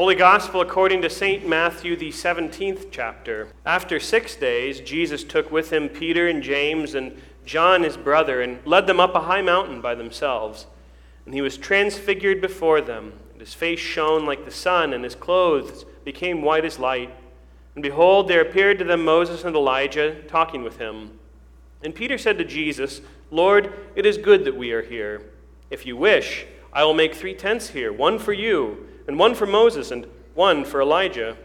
Holy Gospel according to St. Matthew, the 17th chapter. After six days, Jesus took with him Peter and James and John his brother and led them up a high mountain by themselves. And he was transfigured before them, and his face shone like the sun, and his clothes became white as light. And behold, there appeared to them Moses and Elijah talking with him. And Peter said to Jesus, Lord, it is good that we are here. If you wish, I will make three tents here one for you and one for Moses, and one for Elijah.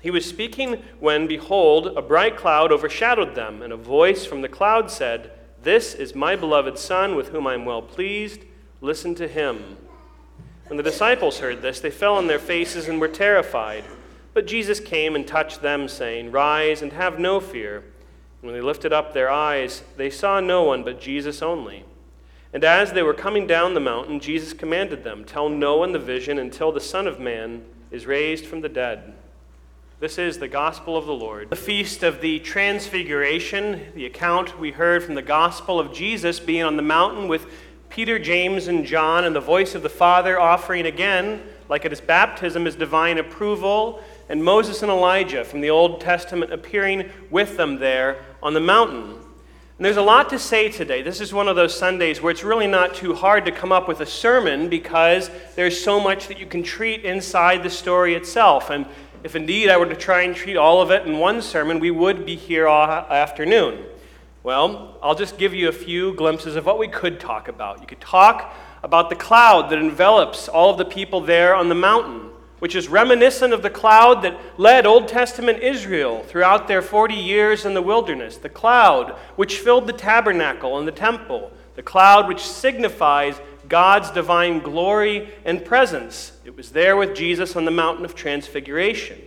He was speaking when, behold, a bright cloud overshadowed them, and a voice from the cloud said, This is my beloved Son, with whom I am well pleased. Listen to him. When the disciples heard this, they fell on their faces and were terrified. But Jesus came and touched them, saying, Rise and have no fear. And when they lifted up their eyes, they saw no one but Jesus only. And as they were coming down the mountain, Jesus commanded them, Tell no one the vision until the Son of Man is raised from the dead. This is the gospel of the Lord. The feast of the Transfiguration, the account we heard from the gospel of Jesus being on the mountain with Peter, James, and John, and the voice of the Father offering again, like at his baptism, his divine approval, and Moses and Elijah from the Old Testament appearing with them there on the mountain. And there's a lot to say today. This is one of those Sundays where it's really not too hard to come up with a sermon because there's so much that you can treat inside the story itself. And if indeed I were to try and treat all of it in one sermon, we would be here all afternoon. Well, I'll just give you a few glimpses of what we could talk about. You could talk about the cloud that envelops all of the people there on the mountain which is reminiscent of the cloud that led Old Testament Israel throughout their 40 years in the wilderness, the cloud which filled the tabernacle and the temple, the cloud which signifies God's divine glory and presence. It was there with Jesus on the mountain of transfiguration.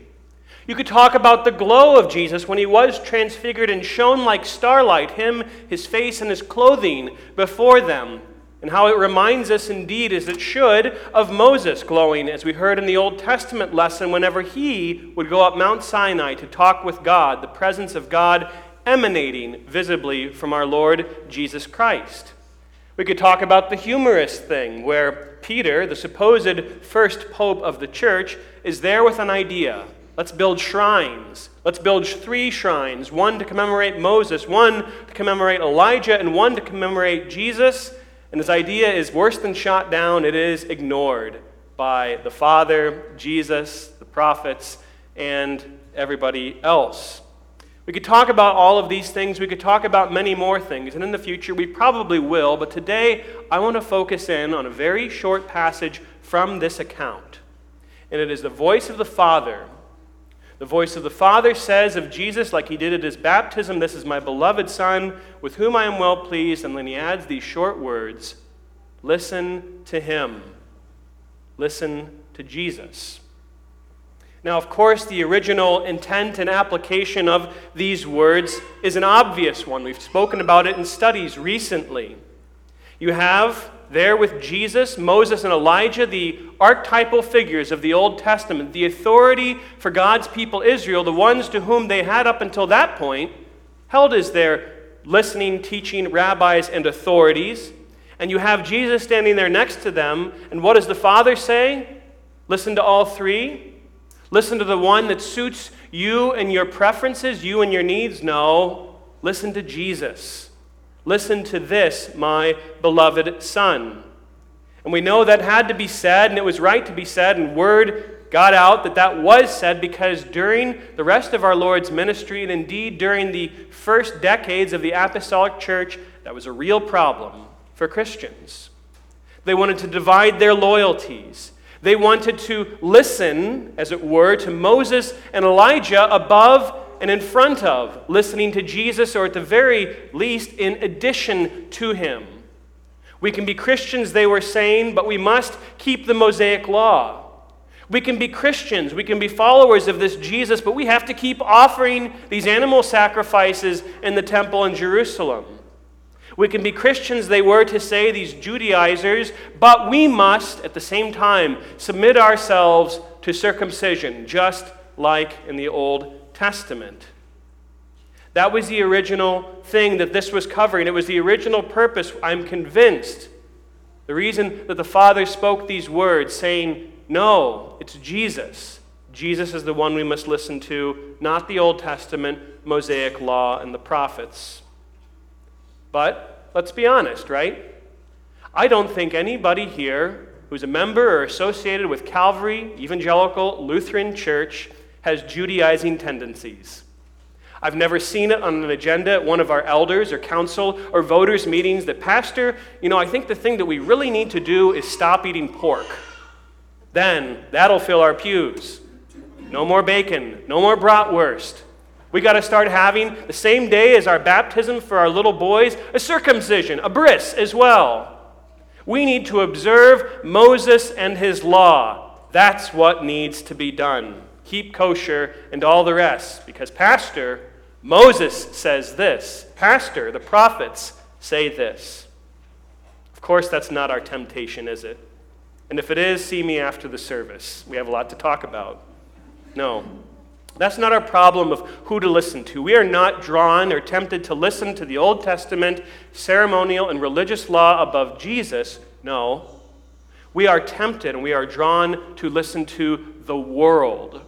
You could talk about the glow of Jesus when he was transfigured and shone like starlight, him, his face, and his clothing before them and how it reminds us, indeed, as it should, of Moses glowing, as we heard in the Old Testament lesson, whenever he would go up Mount Sinai to talk with God, the presence of God emanating visibly from our Lord Jesus Christ. We could talk about the humorous thing, where Peter, the supposed first pope of the church, is there with an idea. Let's build shrines. Let's build three shrines one to commemorate Moses, one to commemorate Elijah, and one to commemorate Jesus. And his idea is worse than shot down, it is ignored by the Father, Jesus, the prophets, and everybody else. We could talk about all of these things. We could talk about many more things. And in the future, we probably will. But today, I want to focus in on a very short passage from this account. And it is the voice of the Father the voice of the Father says of Jesus, like he did at his baptism, This is my beloved Son, with whom I am well pleased. And then he adds these short words Listen to him. Listen to Jesus. Now, of course, the original intent and application of these words is an obvious one. We've spoken about it in studies recently. You have there with Jesus, Moses, and Elijah, the archetypal figures of the Old Testament, the authority for God's people Israel, the ones to whom they had up until that point held as their listening, teaching rabbis and authorities. And you have Jesus standing there next to them. And what does the Father say? Listen to all three. Listen to the one that suits you and your preferences, you and your needs. No, listen to Jesus. Listen to this, my beloved Son. And we know that had to be said, and it was right to be said, and word got out that that was said because during the rest of our Lord's ministry, and indeed during the first decades of the Apostolic Church, that was a real problem for Christians. They wanted to divide their loyalties. They wanted to listen, as it were, to Moses and Elijah above and in front of, listening to Jesus, or at the very least, in addition to him. We can be Christians, they were saying, but we must keep the Mosaic law. We can be Christians, we can be followers of this Jesus, but we have to keep offering these animal sacrifices in the temple in Jerusalem. We can be Christians, they were to say, these Judaizers, but we must, at the same time, submit ourselves to circumcision, just like in the Old Testament. That was the original thing that this was covering. It was the original purpose, I'm convinced. The reason that the Father spoke these words, saying, No, it's Jesus. Jesus is the one we must listen to, not the Old Testament, Mosaic law, and the prophets. But let's be honest, right? I don't think anybody here who's a member or associated with Calvary, Evangelical, Lutheran Church has Judaizing tendencies. I've never seen it on an agenda at one of our elders or council or voters' meetings that, Pastor, you know, I think the thing that we really need to do is stop eating pork. Then that'll fill our pews. No more bacon, no more bratwurst. We got to start having the same day as our baptism for our little boys a circumcision, a bris as well. We need to observe Moses and his law. That's what needs to be done. Keep kosher and all the rest. Because, Pastor, Moses says this. Pastor, the prophets say this. Of course, that's not our temptation, is it? And if it is, see me after the service. We have a lot to talk about. No. That's not our problem of who to listen to. We are not drawn or tempted to listen to the Old Testament ceremonial and religious law above Jesus. No. We are tempted and we are drawn to listen to the world.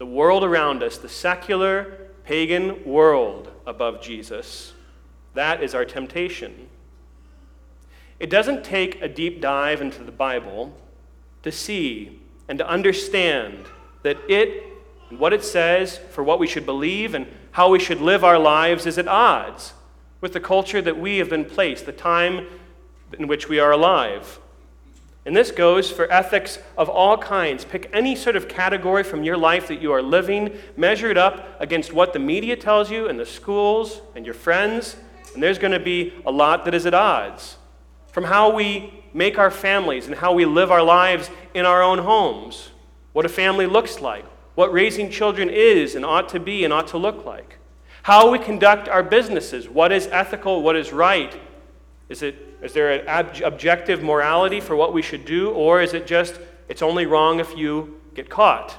The world around us, the secular, pagan world above Jesus. That is our temptation. It doesn't take a deep dive into the Bible to see and to understand that it and what it says for what we should believe and how we should live our lives is at odds with the culture that we have been placed, the time in which we are alive. And this goes for ethics of all kinds. Pick any sort of category from your life that you are living, measure it up against what the media tells you and the schools and your friends, and there's going to be a lot that is at odds. From how we make our families and how we live our lives in our own homes, what a family looks like, what raising children is and ought to be and ought to look like, how we conduct our businesses, what is ethical, what is right. Is, it, is there an ob- objective morality for what we should do, or is it just it's only wrong if you get caught?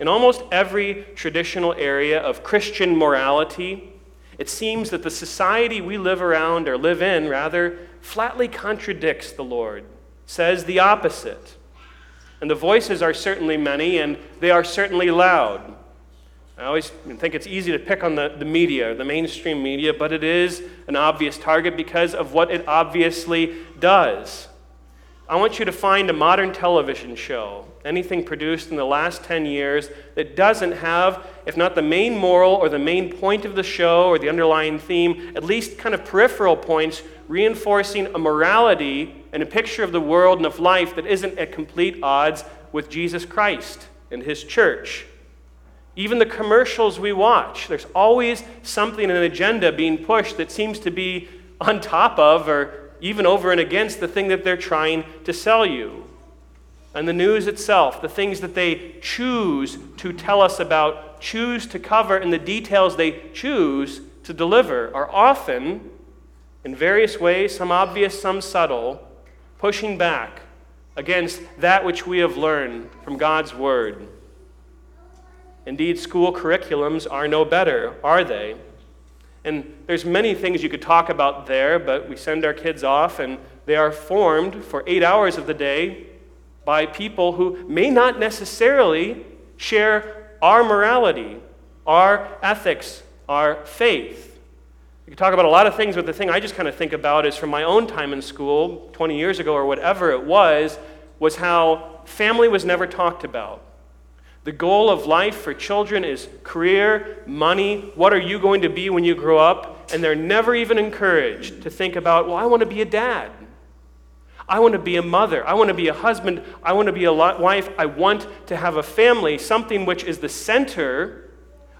In almost every traditional area of Christian morality, it seems that the society we live around, or live in, rather, flatly contradicts the Lord, says the opposite. And the voices are certainly many, and they are certainly loud. I always think it's easy to pick on the, the media, the mainstream media, but it is an obvious target because of what it obviously does. I want you to find a modern television show, anything produced in the last 10 years, that doesn't have, if not the main moral or the main point of the show or the underlying theme, at least kind of peripheral points reinforcing a morality and a picture of the world and of life that isn't at complete odds with Jesus Christ and his church. Even the commercials we watch, there's always something, in an agenda being pushed that seems to be on top of or even over and against the thing that they're trying to sell you. And the news itself, the things that they choose to tell us about, choose to cover, and the details they choose to deliver are often, in various ways, some obvious, some subtle, pushing back against that which we have learned from God's Word. Indeed, school curriculums are no better, are they? And there's many things you could talk about there, but we send our kids off and they are formed for eight hours of the day by people who may not necessarily share our morality, our ethics, our faith. You can talk about a lot of things, but the thing I just kind of think about is from my own time in school, 20 years ago or whatever it was, was how family was never talked about. The goal of life for children is career, money. What are you going to be when you grow up? And they're never even encouraged to think about, well, I want to be a dad. I want to be a mother. I want to be a husband. I want to be a wife. I want to have a family, something which is the center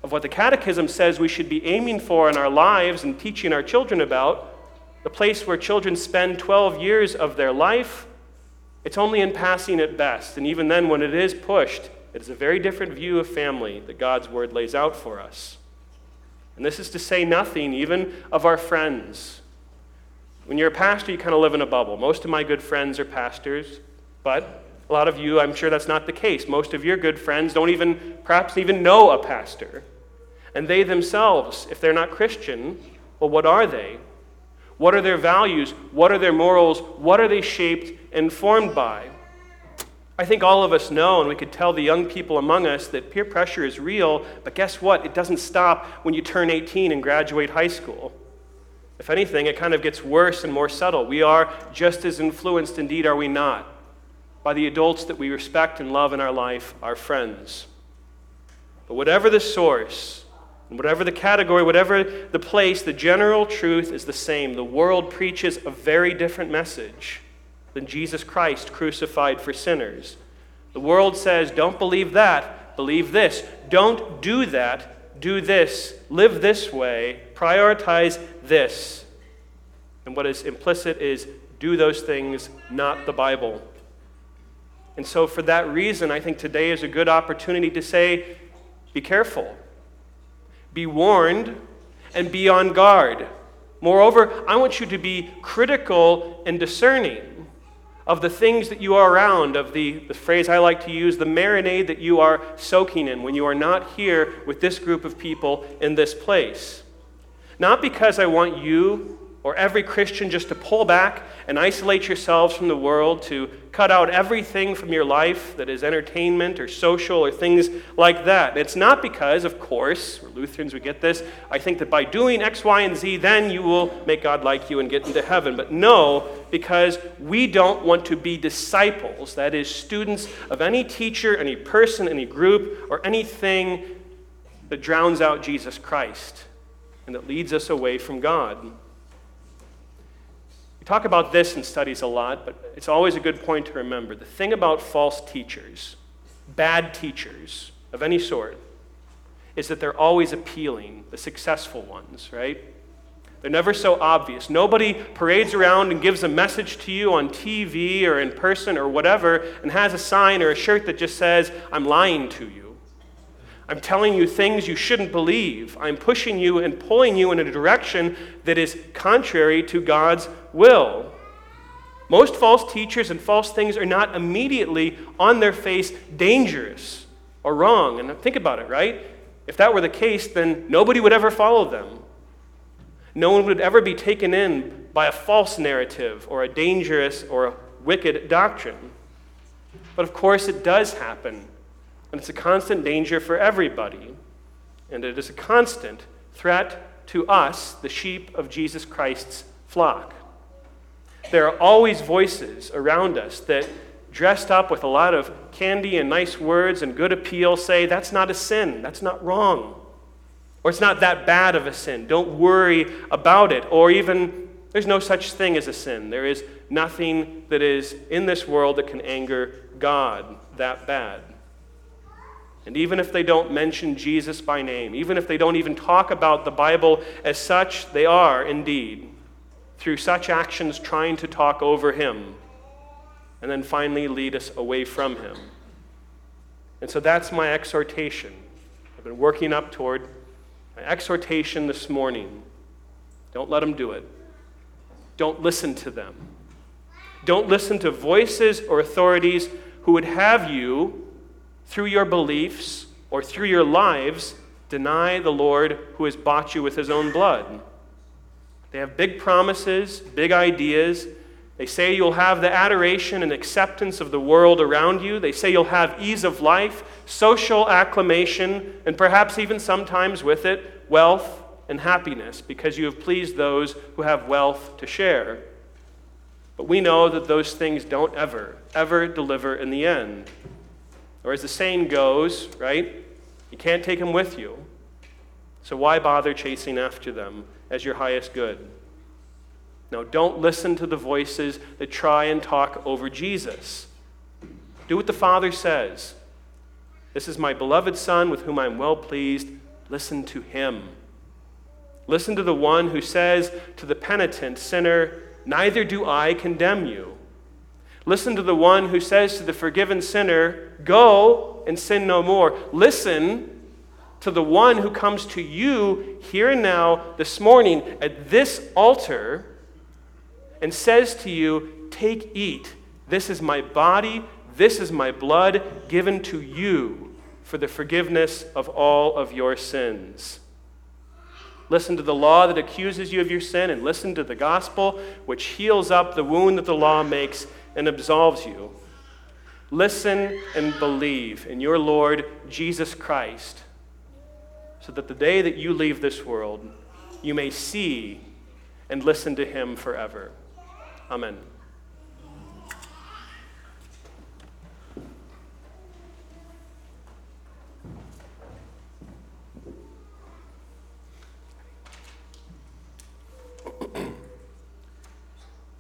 of what the Catechism says we should be aiming for in our lives and teaching our children about. The place where children spend 12 years of their life, it's only in passing at best. And even then, when it is pushed, it is a very different view of family that God's word lays out for us. And this is to say nothing even of our friends. When you're a pastor, you kind of live in a bubble. Most of my good friends are pastors, but a lot of you, I'm sure that's not the case. Most of your good friends don't even, perhaps even know a pastor. And they themselves, if they're not Christian, well, what are they? What are their values? What are their morals? What are they shaped and formed by? I think all of us know, and we could tell the young people among us, that peer pressure is real, but guess what? It doesn't stop when you turn 18 and graduate high school. If anything, it kind of gets worse and more subtle. We are just as influenced, indeed, are we not, by the adults that we respect and love in our life, our friends. But whatever the source, whatever the category, whatever the place, the general truth is the same. The world preaches a very different message than Jesus Christ crucified for sinners. The world says, don't believe that, believe this. Don't do that, do this. Live this way, prioritize this. And what is implicit is do those things, not the Bible. And so, for that reason, I think today is a good opportunity to say, be careful, be warned, and be on guard. Moreover, I want you to be critical and discerning of the things that you are around, of the, the phrase I like to use, the marinade that you are soaking in when you are not here with this group of people in this place. Not because I want you or every Christian just to pull back and isolate yourselves from the world, to cut out everything from your life that is entertainment or social or things like that. It's not because, of course, we're Lutherans, we get this, I think that by doing X, Y, and Z, then you will make God like you and get into heaven. But no, because we don't want to be disciples, that is, students of any teacher, any person, any group, or anything that drowns out Jesus Christ and that leads us away from God talk about this in studies a lot, but it's always a good point to remember. The thing about false teachers, bad teachers of any sort, is that they're always appealing, the successful ones, right? They're never so obvious. Nobody parades around and gives a message to you on TV or in person or whatever and has a sign or a shirt that just says, I'm lying to you. I'm telling you things you shouldn't believe. I'm pushing you and pulling you in a direction that is contrary to God's will. Most false teachers and false things are not immediately on their face dangerous or wrong. And think about it, right? If that were the case, then nobody would ever follow them. No one would ever be taken in by a false narrative or a dangerous or a wicked doctrine. But of course, it does happen and it's a constant danger for everybody. And it is a constant threat to us, the sheep of Jesus Christ's flock. There are always voices around us that, dressed up with a lot of candy and nice words and good appeal, say, That's not a sin. That's not wrong. Or it's not that bad of a sin. Don't worry about it. Or even, there's no such thing as a sin. There is nothing that is in this world that can anger God that bad. And even if they don't mention Jesus by name, even if they don't even talk about the Bible as such, they are indeed, through such actions, trying to talk over him and then finally lead us away from him. And so that's my exhortation. I've been working up toward my exhortation this morning. Don't let them do it. Don't listen to them. Don't listen to voices or authorities who would have you through your beliefs or through your lives, deny the Lord who has bought you with his own blood. They have big promises, big ideas. They say you'll have the adoration and acceptance of the world around you. They say you'll have ease of life, social acclamation, and perhaps even sometimes with it, wealth and happiness because you have pleased those who have wealth to share. But we know that those things don't ever, ever deliver in the end. Or as the saying goes, right? You can't take them with you. So why bother chasing after them as your highest good? No, don't listen to the voices that try and talk over Jesus. Do what the Father says. This is my beloved Son with whom I am well pleased. Listen to him. Listen to the one who says to the penitent sinner, Neither do I condemn you. Listen to the one who says to the forgiven sinner, Go and sin no more. Listen to the one who comes to you here and now this morning at this altar and says to you, Take, eat. This is my body, this is my blood given to you for the forgiveness of all of your sins. Listen to the law that accuses you of your sin, and listen to the gospel which heals up the wound that the law makes and absolves you. Listen and believe in your Lord Jesus Christ, so that the day that you leave this world, you may see and listen to him forever. Amen.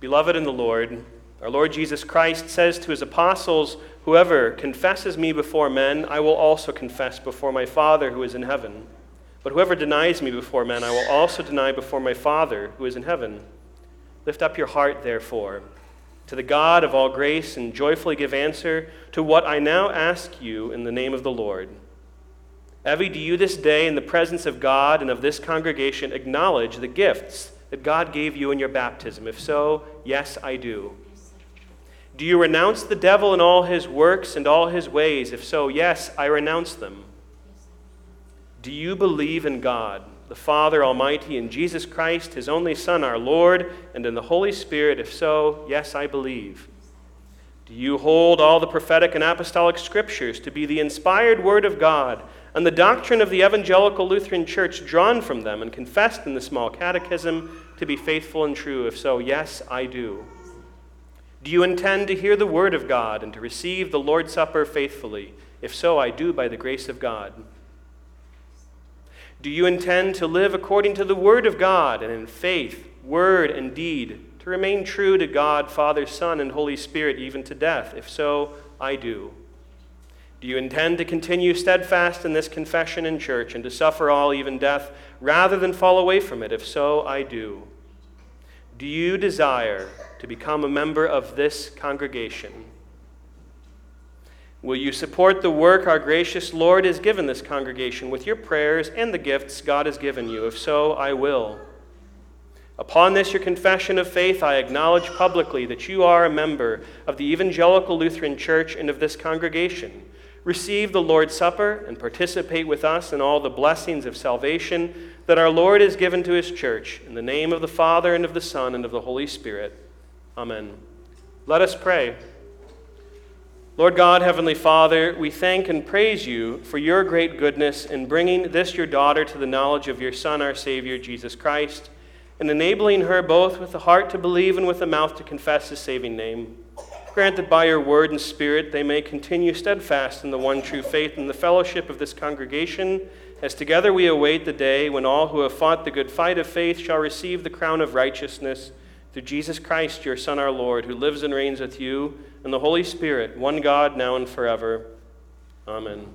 Beloved in the Lord, our Lord Jesus Christ says to his apostles, Whoever confesses me before men, I will also confess before my Father who is in heaven. But whoever denies me before men, I will also deny before my Father who is in heaven. Lift up your heart, therefore, to the God of all grace, and joyfully give answer to what I now ask you in the name of the Lord. Evie, do you this day, in the presence of God and of this congregation, acknowledge the gifts that God gave you in your baptism? If so, yes, I do. Do you renounce the devil and all his works and all his ways? If so, yes, I renounce them. Do you believe in God, the Father Almighty, and Jesus Christ, his only Son, our Lord, and in the Holy Spirit? If so, yes, I believe. Do you hold all the prophetic and apostolic scriptures to be the inspired word of God and the doctrine of the evangelical Lutheran Church drawn from them and confessed in the small catechism to be faithful and true? If so, yes, I do. Do you intend to hear the word of God and to receive the Lord's Supper faithfully? If so, I do by the grace of God. Do you intend to live according to the word of God and in faith, word, and deed, to remain true to God, Father, Son, and Holy Spirit, even to death? If so, I do. Do you intend to continue steadfast in this confession in church and to suffer all, even death, rather than fall away from it? If so, I do. Do you desire to become a member of this congregation? Will you support the work our gracious Lord has given this congregation with your prayers and the gifts God has given you? If so, I will. Upon this, your confession of faith, I acknowledge publicly that you are a member of the Evangelical Lutheran Church and of this congregation. Receive the Lord's Supper and participate with us in all the blessings of salvation that our Lord has given to his church. In the name of the Father, and of the Son, and of the Holy Spirit. Amen. Let us pray. Lord God, Heavenly Father, we thank and praise you for your great goodness in bringing this your daughter to the knowledge of your Son, our Savior, Jesus Christ, and enabling her both with the heart to believe and with the mouth to confess his saving name. Grant that by your word and spirit they may continue steadfast in the one true faith and the fellowship of this congregation, as together we await the day when all who have fought the good fight of faith shall receive the crown of righteousness through Jesus Christ, your Son, our Lord, who lives and reigns with you and the Holy Spirit, one God, now and forever. Amen.